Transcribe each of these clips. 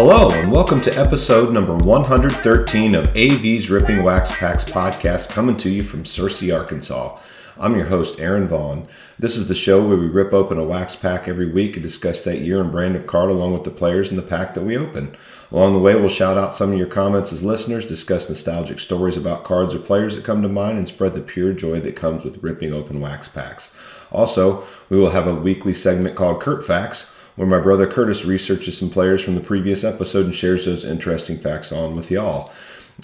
Hello, and welcome to episode number 113 of AV's Ripping Wax Packs podcast, coming to you from Searcy, Arkansas. I'm your host, Aaron Vaughn. This is the show where we rip open a wax pack every week and discuss that year and brand of card along with the players in the pack that we open. Along the way, we'll shout out some of your comments as listeners, discuss nostalgic stories about cards or players that come to mind, and spread the pure joy that comes with ripping open wax packs. Also, we will have a weekly segment called Curt Facts, where my brother Curtis researches some players from the previous episode and shares those interesting facts on with y'all.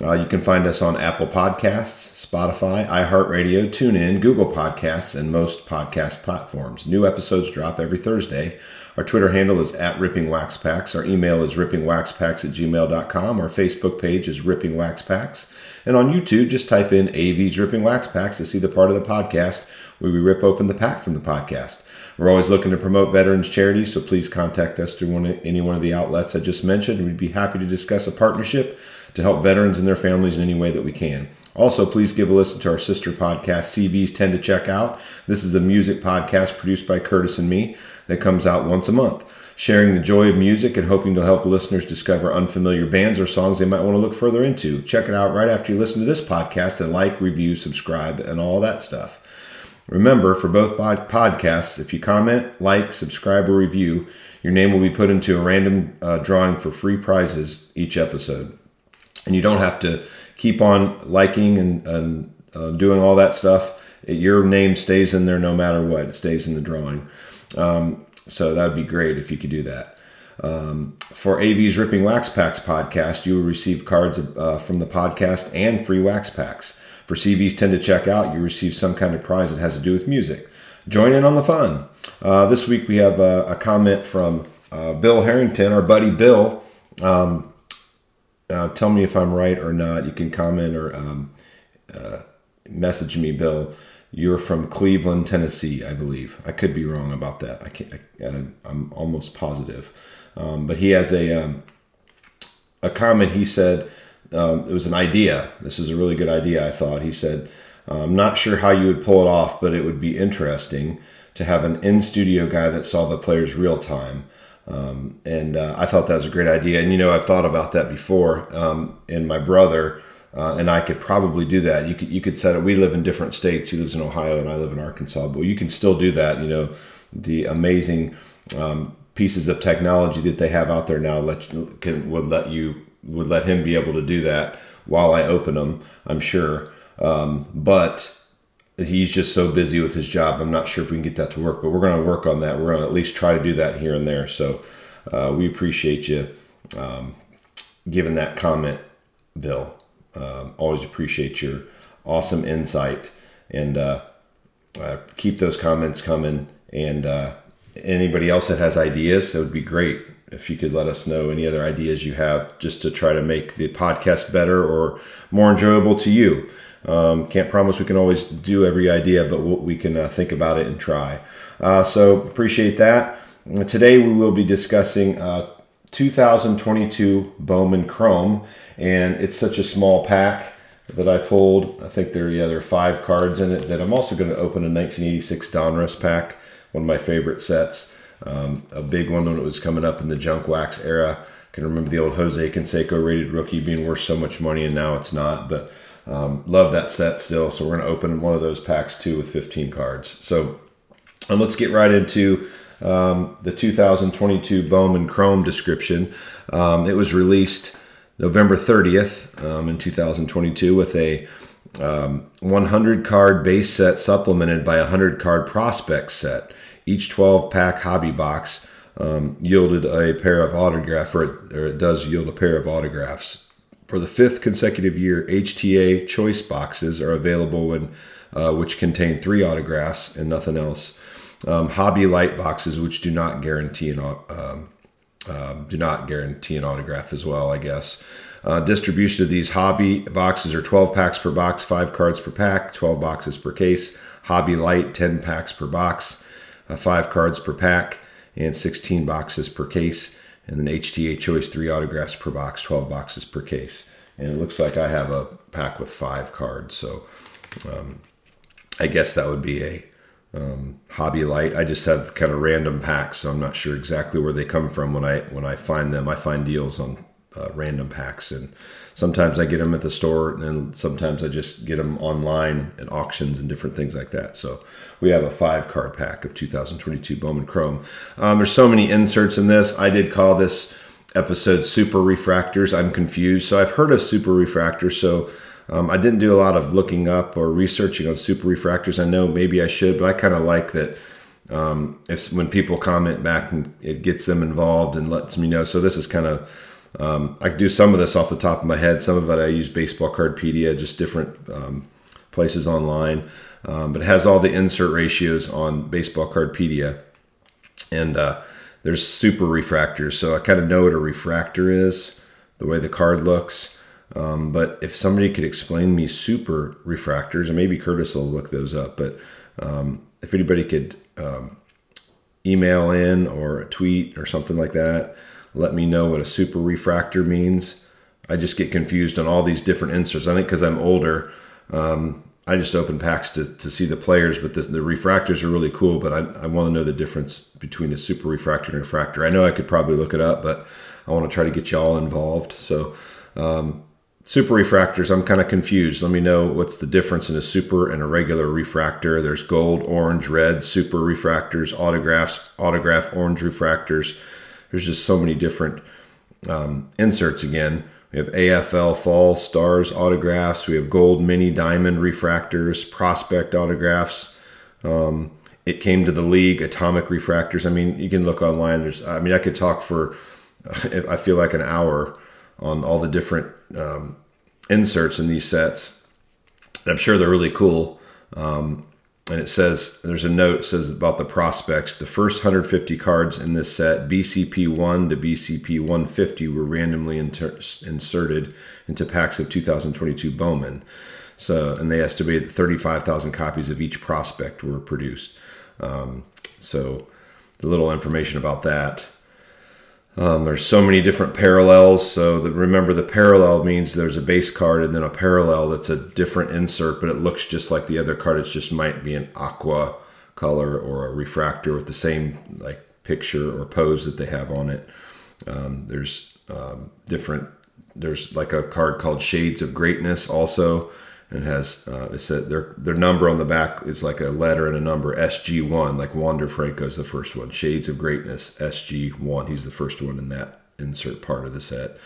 Uh, you can find us on Apple Podcasts, Spotify, iHeartRadio, TuneIn, Google Podcasts, and most podcast platforms. New episodes drop every Thursday. Our Twitter handle is at Ripping Wax Packs. Our email is rippingwaxpacks at gmail.com. Our Facebook page is Ripping Wax Packs. And on YouTube, just type in AV's Ripping Wax Packs to see the part of the podcast where we rip open the pack from the podcast. We're always looking to promote veterans charities, so please contact us through one any one of the outlets I just mentioned. We'd be happy to discuss a partnership to help veterans and their families in any way that we can. Also, please give a listen to our sister podcast, CBs Tend to Check Out. This is a music podcast produced by Curtis and me that comes out once a month, sharing the joy of music and hoping to help listeners discover unfamiliar bands or songs they might want to look further into. Check it out right after you listen to this podcast and like, review, subscribe, and all that stuff. Remember, for both podcasts, if you comment, like, subscribe, or review, your name will be put into a random uh, drawing for free prizes each episode and you don't have to keep on liking and, and uh, doing all that stuff. Your name stays in there no matter what. It stays in the drawing. Um, so that would be great if you could do that. Um, for AV's Ripping Wax Packs podcast, you will receive cards uh, from the podcast and free wax packs. For CVs tend to check out, you receive some kind of prize that has to do with music. Join in on the fun. Uh, this week we have a, a comment from uh, Bill Harrington, our buddy Bill. Um, uh, tell me if I'm right or not. You can comment or um, uh, message me, Bill. You're from Cleveland, Tennessee, I believe. I could be wrong about that. I can't. I, am almost positive. Um, but he has a um, a comment. He said um, it was an idea. This is a really good idea. I thought he said. I'm not sure how you would pull it off, but it would be interesting to have an in studio guy that saw the players real time. Um, and uh, I thought that was a great idea. And you know, I've thought about that before. Um, and my brother uh, and I could probably do that. You could you could set it. We live in different states. He lives in Ohio and I live in Arkansas. But you can still do that. You know, the amazing um, pieces of technology that they have out there now let can would let you would let him be able to do that while I open them. I'm sure. Um, but he's just so busy with his job. I'm not sure if we can get that to work, but we're going to work on that. We're going to at least try to do that here and there. So uh, we appreciate you um, giving that comment, Bill. Um, always appreciate your awesome insight and uh, uh, keep those comments coming. And uh, anybody else that has ideas, it would be great if you could let us know any other ideas you have just to try to make the podcast better or more enjoyable to you. Um, can't promise we can always do every idea, but we can uh, think about it and try. Uh, so appreciate that. Today we will be discussing uh, 2022 Bowman Chrome, and it's such a small pack that I pulled. I think there, yeah, there are five cards in it. That I'm also going to open a 1986 Donruss pack, one of my favorite sets. Um, a big one when it was coming up in the junk wax era. I can remember the old Jose Canseco rated rookie being worth so much money, and now it's not. But um, love that set still. So we're going to open one of those packs too with 15 cards. So um, let's get right into um, the 2022 Bowman Chrome description. Um, it was released November 30th um, in 2022 with a um, 100 card base set supplemented by a 100 card prospect set. Each 12 pack hobby box yielded a pair of autographs, or it, or it does yield a pair of autographs. For the fifth consecutive year, HTA choice boxes are available uh, which contain three autographs and nothing else. Um, hobby light boxes, which do not guarantee an um, um, do not guarantee an autograph as well, I guess. Uh, distribution of these hobby boxes are 12 packs per box, 5 cards per pack, 12 boxes per case. Hobby light, 10 packs per box, uh, 5 cards per pack, and 16 boxes per case and then HTA Choice 3 autographs per box, 12 boxes per case. And it looks like I have a pack with five cards, so um, I guess that would be a um, Hobby Light. I just have kind of random packs, so I'm not sure exactly where they come from when I when I find them. I find deals on uh, random packs, and sometimes I get them at the store, and sometimes I just get them online at auctions and different things like that. So we have a five card pack of 2022 Bowman Chrome. Um, there's so many inserts in this. I did call this episode Super Refractors. I'm confused, so I've heard of Super Refractors, so um, I didn't do a lot of looking up or researching on super refractors. I know maybe I should, but I kind of like that. Um, if when people comment back, and it gets them involved and lets me know. So this is kind of um, I do some of this off the top of my head. Some of it I use Baseball Cardpedia, just different um, places online. Um, but it has all the insert ratios on Baseball Cardpedia, and uh, there's super refractors. So I kind of know what a refractor is, the way the card looks. Um, but if somebody could explain me super refractors, and maybe Curtis will look those up, but um, if anybody could um, email in or a tweet or something like that, let me know what a super refractor means. I just get confused on all these different inserts. I think because I'm older, um, I just open packs to, to see the players, but the, the refractors are really cool. But I, I want to know the difference between a super refractor and refractor. I know I could probably look it up, but I want to try to get you all involved. So um, Super refractors, I'm kind of confused. Let me know what's the difference in a super and a regular refractor. There's gold, orange, red, super refractors, autographs, autograph orange refractors. There's just so many different um, inserts again. We have AFL Fall Stars autographs. We have gold mini diamond refractors, prospect autographs. Um, it came to the league, atomic refractors. I mean, you can look online. There's, I mean, I could talk for, I feel like an hour on all the different um, inserts in these sets. I'm sure they're really cool. Um, and it says there's a note says about the prospects. The first 150 cards in this set, BCP 1 to BCP 150, were randomly inter- inserted into packs of 2022 Bowman. So, and they estimate that 35,000 copies of each prospect were produced. Um, so, a little information about that. Um, there's so many different parallels. So remember, the parallel means there's a base card and then a parallel that's a different insert, but it looks just like the other card. It just might be an aqua color or a refractor with the same like picture or pose that they have on it. Um, there's um, different. There's like a card called Shades of Greatness also it has uh, it said their their number on the back is like a letter and a number SG1 like Wander Franco is the first one. Shades of Greatness SG1 he's the first one in that insert part of the set.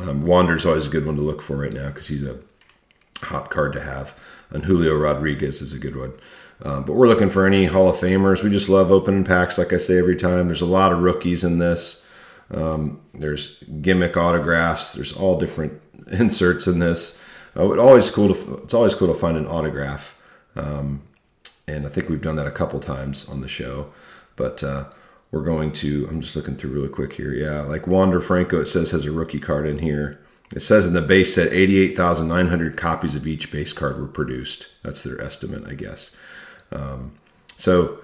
Um, Wander's always a good one to look for right now because he's a hot card to have and Julio Rodriguez is a good one. Uh, but we're looking for any Hall of Famers. We just love opening packs like I say every time. There's a lot of rookies in this. Um, there's gimmick autographs. There's all different inserts in this uh, it's always cool to it's always cool to find an autograph, um, and I think we've done that a couple times on the show. But uh, we're going to. I'm just looking through really quick here. Yeah, like Wander Franco, it says has a rookie card in here. It says in the base set, 88,900 copies of each base card were produced. That's their estimate, I guess. Um, so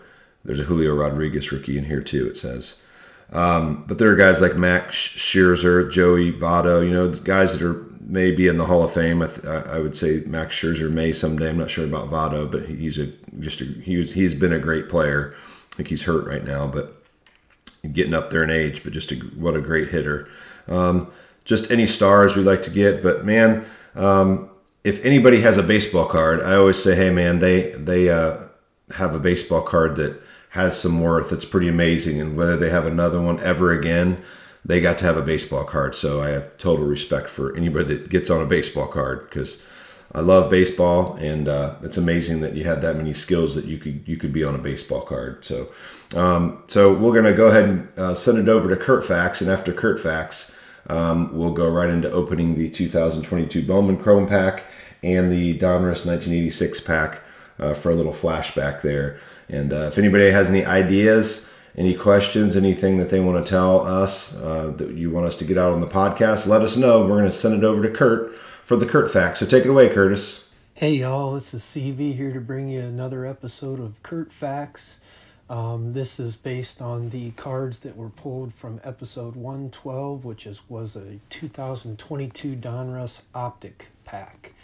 there's a Julio Rodriguez rookie in here too. It says. Um, but there are guys like Max Scherzer, Joey Votto, you know, guys that are may be in the Hall of Fame. I, th- I, would say Max Scherzer may someday. I'm not sure about Votto, but he's a just a, he was, he's been a great player. I think he's hurt right now, but getting up there in age. But just a, what a great hitter. Um, just any stars we'd like to get, but man, um, if anybody has a baseball card, I always say, hey man, they they uh, have a baseball card that has some worth. It's pretty amazing, and whether they have another one ever again they got to have a baseball card. So I have total respect for anybody that gets on a baseball card because I love baseball, and uh, it's amazing that you had that many skills that you could you could be on a baseball card. So, um, so we're gonna go ahead and uh, send it over to Curt Facts, and after Curt Facts, um, we'll go right into opening the 2022 Bowman Chrome pack and the Donruss 1986 pack uh, for a little flashback there. And uh, if anybody has any ideas any questions, anything that they want to tell us uh, that you want us to get out on the podcast, let us know. We're going to send it over to Kurt for the Curt Facts. So take it away, Curtis. Hey, y'all. This is CV here to bring you another episode of Curt Facts. Um, this is based on the cards that were pulled from episode 112, which is was a 2022 Donruss Optic pack.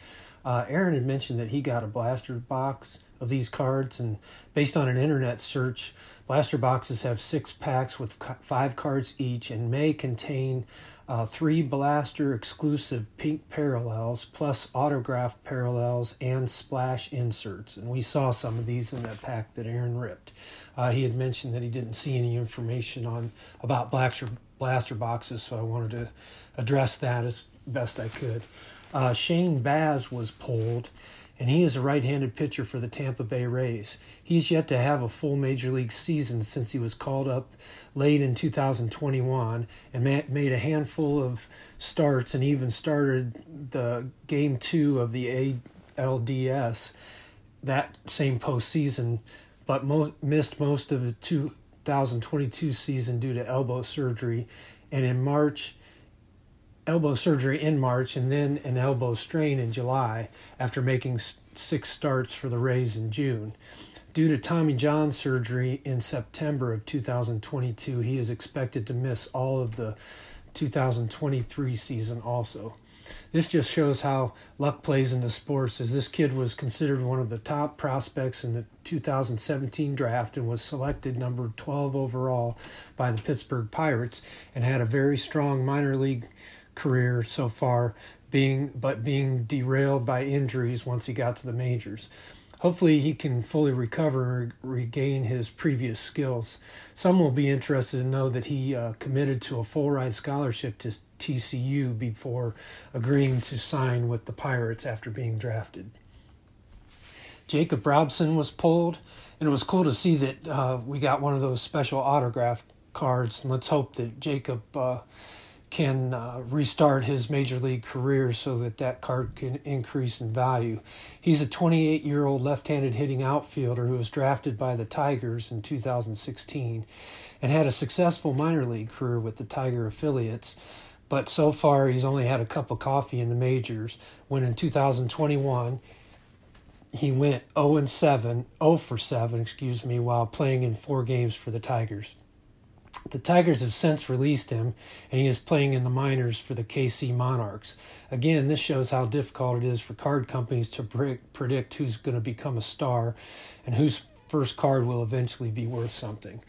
Uh, Aaron had mentioned that he got a blaster box of these cards, and based on an internet search, blaster boxes have six packs with five cards each and may contain uh, three blaster exclusive pink parallels plus autograph parallels and splash inserts. And we saw some of these in that pack that Aaron ripped. Uh, he had mentioned that he didn't see any information on about blaster blaster boxes, so I wanted to address that as best I could. Uh, Shane Baz was pulled and he is a right handed pitcher for the Tampa Bay Rays. He's yet to have a full major league season since he was called up late in 2021 and made a handful of starts and even started the game two of the ALDS that same postseason, but mo- missed most of the 2022 season due to elbow surgery. And in March, elbow surgery in March and then an elbow strain in July after making six starts for the Rays in June. Due to Tommy John surgery in September of 2022, he is expected to miss all of the 2023 season also. This just shows how luck plays into sports as this kid was considered one of the top prospects in the 2017 draft and was selected number 12 overall by the Pittsburgh Pirates and had a very strong minor league career so far, being but being derailed by injuries once he got to the majors. Hopefully, he can fully recover regain his previous skills. Some will be interested to know that he uh, committed to a full ride scholarship to TCU before agreeing to sign with the Pirates after being drafted. Jacob Robson was pulled, and it was cool to see that uh, we got one of those special autograph cards. And let's hope that Jacob. Uh, can uh, restart his major league career so that that card can increase in value. He's a 28 year old left handed hitting outfielder who was drafted by the Tigers in 2016 and had a successful minor league career with the Tiger affiliates. But so far, he's only had a cup of coffee in the majors. When in 2021, he went 0 and 7, 0 for 7, excuse me, while playing in four games for the Tigers. The Tigers have since released him, and he is playing in the minors for the KC Monarchs. Again, this shows how difficult it is for card companies to predict who's going to become a star and whose first card will eventually be worth something,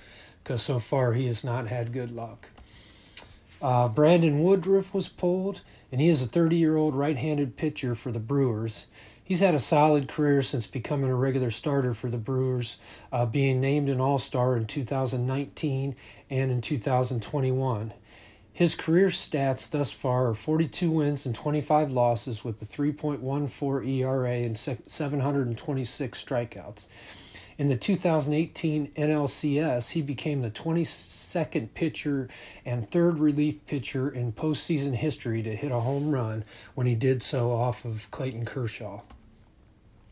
because so far he has not had good luck. Uh, Brandon Woodruff was pulled, and he is a 30 year old right handed pitcher for the Brewers. He's had a solid career since becoming a regular starter for the Brewers, uh, being named an All Star in 2019 and in 2021. His career stats thus far are 42 wins and 25 losses with a 3.14 ERA and 726 strikeouts. In the 2018 NLCS, he became the 22nd pitcher and third relief pitcher in postseason history to hit a home run when he did so off of Clayton Kershaw.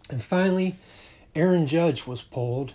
And finally, Aaron Judge was pulled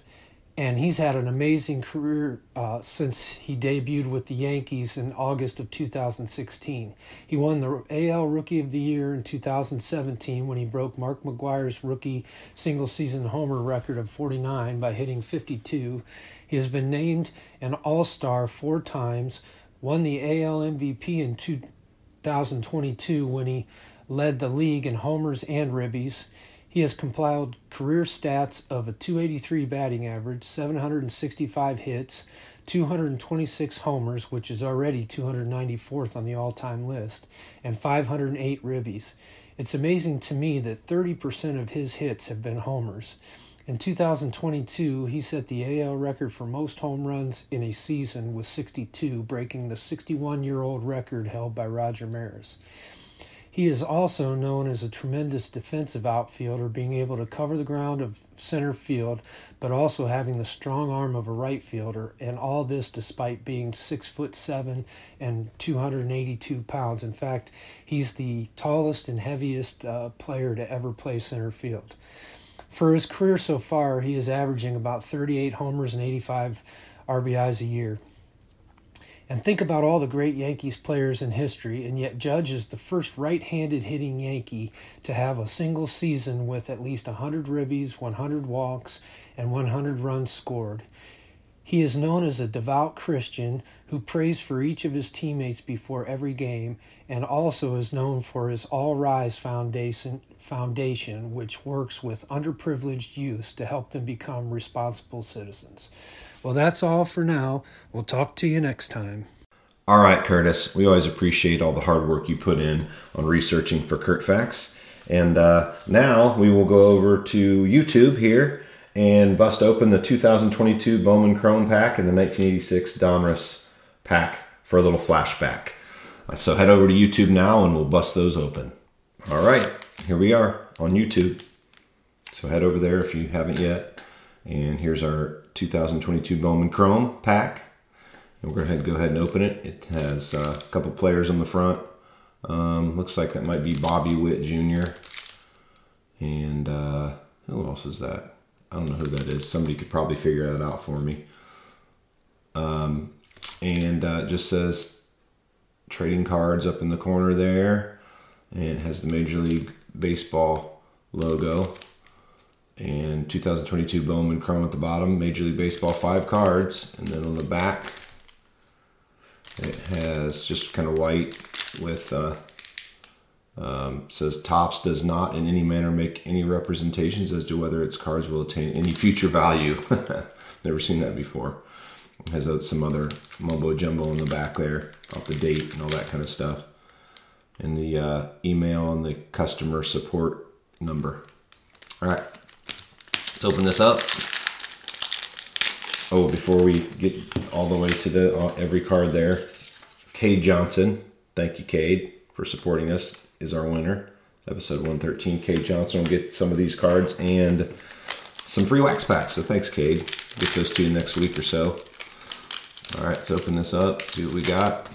and he's had an amazing career uh, since he debuted with the Yankees in August of 2016. He won the AL Rookie of the Year in 2017 when he broke Mark McGwire's rookie single season homer record of 49 by hitting 52. He has been named an All Star four times, won the AL MVP in 2022 when he led the league in homers and ribbies. He has compiled career stats of a 283 batting average, 765 hits, 226 homers, which is already 294th on the all time list, and 508 ribbies. It's amazing to me that 30% of his hits have been homers. In 2022, he set the AL record for most home runs in a season with 62, breaking the 61 year old record held by Roger Maris. He is also known as a tremendous defensive outfielder, being able to cover the ground of center field, but also having the strong arm of a right fielder, and all this despite being six foot seven and 282 pounds. In fact, he's the tallest and heaviest uh, player to ever play center field. For his career so far, he is averaging about 38 homers and 85 RBIs a year. And think about all the great Yankees players in history, and yet Judge is the first right handed hitting Yankee to have a single season with at least 100 ribbies, 100 walks, and 100 runs scored. He is known as a devout Christian who prays for each of his teammates before every game and also is known for his All Rise Foundation, foundation which works with underprivileged youth to help them become responsible citizens. Well, that's all for now. We'll talk to you next time. All right, Curtis. We always appreciate all the hard work you put in on researching for Curt Facts. And uh, now we will go over to YouTube here and bust open the 2022 Bowman Chrome pack and the 1986 Donruss pack for a little flashback. Uh, so head over to YouTube now and we'll bust those open. All right, here we are on YouTube. So head over there if you haven't yet. And here's our 2022 Bowman Chrome pack. And we're going to go ahead and open it. It has uh, a couple players on the front. Um, looks like that might be Bobby Witt Jr. And uh, who else is that? I don't know who that is. Somebody could probably figure that out for me. Um, and uh, it just says trading cards up in the corner there. And it has the Major League Baseball logo. And 2022 Bowman Chrome at the bottom. Major League Baseball five cards. And then on the back, it has just kind of white with uh, um, says Topps does not in any manner make any representations as to whether its cards will attain any future value. Never seen that before. It has uh, some other mumbo jumbo in the back there, off the date and all that kind of stuff, and the uh, email and the customer support number. All right, let's open this up. Oh, before we get all the way to the uh, every card there, Cade Johnson. Thank you, Cade, for supporting us. Is our winner. Episode 113. Cade Johnson will get some of these cards and some free wax packs. So thanks, Cade. Get those to you next week or so. All right, let's open this up. See what we got.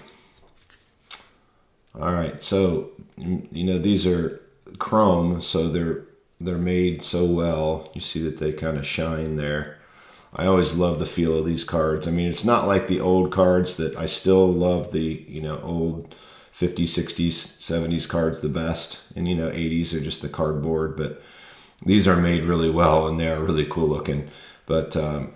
All right, so you know these are chrome, so they're they're made so well. You see that they kind of shine there. I always love the feel of these cards. I mean, it's not like the old cards that I still love the, you know, old 50s, 60s, 70s cards the best. And, you know, 80s are just the cardboard, but these are made really well and they are really cool looking. But um,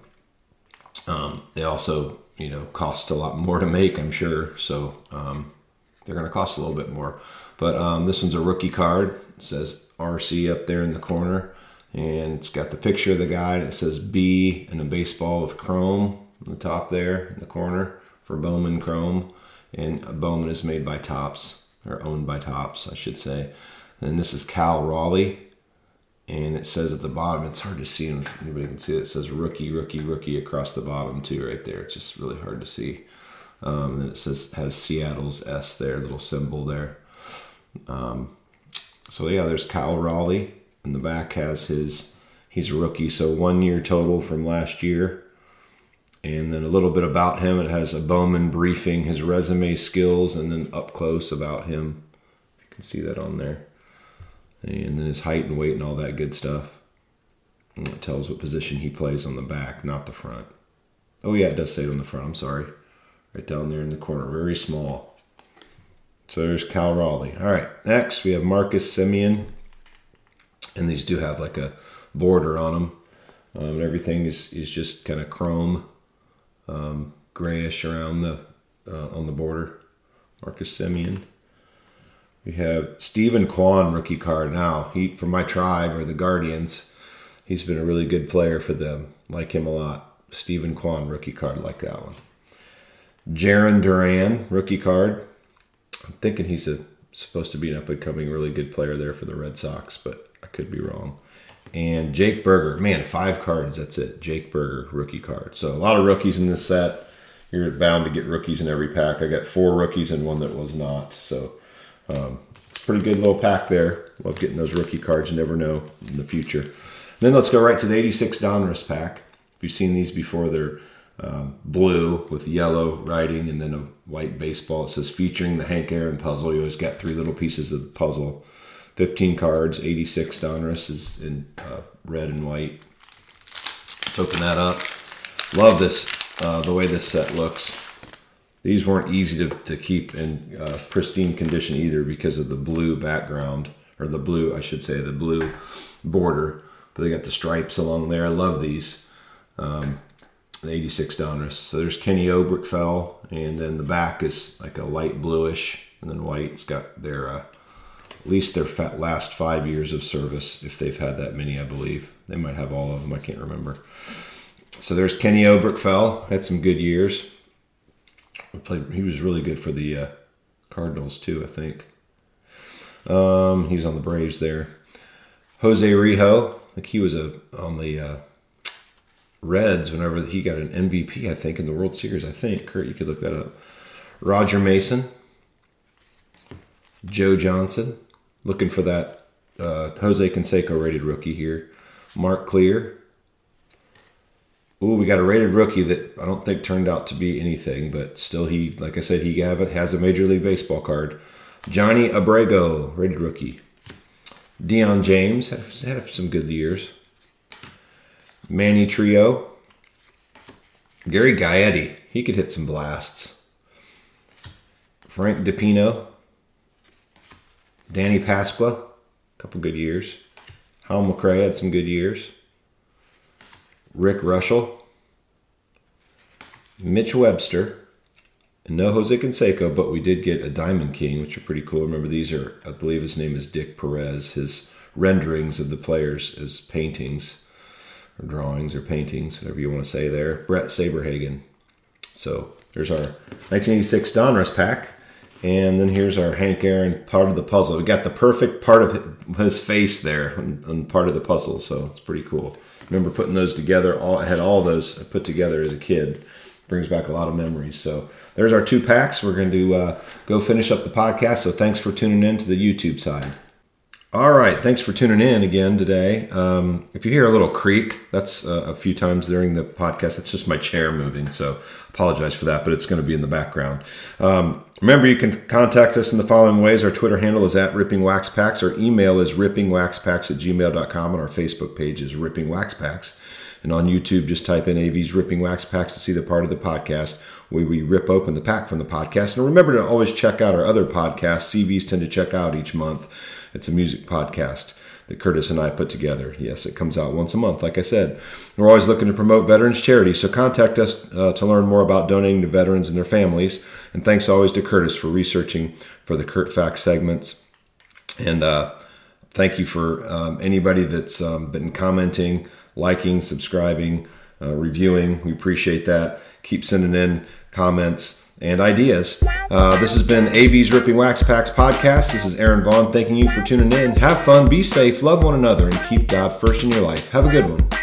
um, they also, you know, cost a lot more to make, I'm sure. So um, they're going to cost a little bit more. But um, this one's a rookie card. It says RC up there in the corner and it's got the picture of the guy and it says B and a baseball with chrome on the top there in the corner for Bowman Chrome. And Bowman is made by Topps or owned by Topps, I should say. And this is Cal Raleigh. And it says at the bottom, it's hard to see if anybody can see it. It says rookie, rookie, rookie across the bottom too, right there. It's just really hard to see. Um, and it says has Seattle's S there, little symbol there. Um, so yeah, there's Cal Raleigh and the back has his he's a rookie, so one year total from last year. And then a little bit about him. It has a Bowman briefing, his resume skills, and then up close about him. You can see that on there. And then his height and weight and all that good stuff. And it tells what position he plays on the back, not the front. Oh yeah, it does say it on the front. I'm sorry. Right down there in the corner, very small. So there's Cal Raleigh. All right, next we have Marcus Semien. and these do have like a border on them. Um, and everything is, is just kind of chrome, um, grayish around the uh, on the border. Marcus Semien. We have Steven Kwan rookie card now. He from my tribe or the Guardians. He's been a really good player for them. Like him a lot. Steven Kwan rookie card like that one. Jarren Duran rookie card. I'm thinking he's a supposed to be an up and coming really good player there for the Red Sox, but I could be wrong. And Jake Burger, man, five cards. That's it. Jake Burger, rookie card. So a lot of rookies in this set. You're bound to get rookies in every pack. I got four rookies and one that was not. So um, pretty good little pack there. Love getting those rookie cards. You never know in the future. Then let's go right to the 86 Donruss pack. If you've seen these before, they're um, blue with yellow writing and then a white baseball. It says featuring the Hank Aaron puzzle. You always got three little pieces of the puzzle 15 cards, 86 Donruss is in uh, red and white. Let's open that up. Love this, uh, the way this set looks. These weren't easy to, to keep in uh, pristine condition either because of the blue background, or the blue, I should say, the blue border. But they got the stripes along there. I love these. Um, the 86 Donruss. So there's Kenny Oberkfell, and then the back is like a light bluish, and then white. It's got their uh, at least their last five years of service, if they've had that many, I believe. They might have all of them. I can't remember. So there's Kenny Oberkfell. Had some good years. Played. He was really good for the uh, Cardinals too, I think. Um, he's on the Braves there. Jose Rijo, like he was a on the uh, Reds whenever he got an MVP, I think, in the World Series. I think Kurt, you could look that up. Roger Mason, Joe Johnson, looking for that uh, Jose Canseco rated rookie here. Mark Clear. Ooh, we got a rated rookie that I don't think turned out to be anything, but still, he, like I said, he has a Major League Baseball card. Johnnie Abrego, rated rookie. Dion James had, had some good years. Manny Trillo. Gary Gaetti, he could hit some blasts. Frank DiPino. Danny Pasqua, a couple good years. Hal McRae had some good years. Rick Reuschel. Mitch Webster. And no Jose Canseco, but we did get a Diamond King, which are pretty cool. Remember, these are, I believe his name is Dick Perez. His renderings of the players as paintings or drawings or paintings, whatever you want to say there. Bret Saberhagen. So there's our 1986 Donruss pack. And then here's our Hank Aaron part of the puzzle. We got the perfect part of his face there on part of the puzzle, so it's pretty cool. Remember putting those together. All, I had all those put together as a kid. Brings back a lot of memories. So there's our two packs. We're going to uh, go finish up the podcast. So thanks for tuning in to the YouTube side. All right, thanks for tuning in again today. Um, if you hear a little creak, that's uh, a few times during the podcast. That's just my chair moving, so apologize for that, but it's going to be in the background. Um, remember, you can contact us in the following ways. Our Twitter handle is at Ripping Wax Packs. Our email is rippingwaxpacks at gmail.com, and our Facebook page is Ripping Wax Packs. And on YouTube, just type in AV's Ripping Wax Packs to see the part of the podcast where we rip open the pack from the podcast. And remember to always check out our other podcasts. CVs tend to check out each month. It's a music podcast that Curtis and I put together. Yes, it comes out once a month, like I said. We're always looking to promote veterans charities, so contact us uh, to learn more about donating to veterans and their families. And thanks always to Curtis for researching for the Curt Facts segments. And uh, thank you for um, anybody that's um, been commenting, liking, subscribing, uh, reviewing. We appreciate that. Keep sending in comments and ideas. Uh, this has been AV's Ripping Wax Packs podcast. This is Aaron Vaughn thanking you for tuning in. Have fun, be safe, love one another, and keep God first in your life. Have a good one.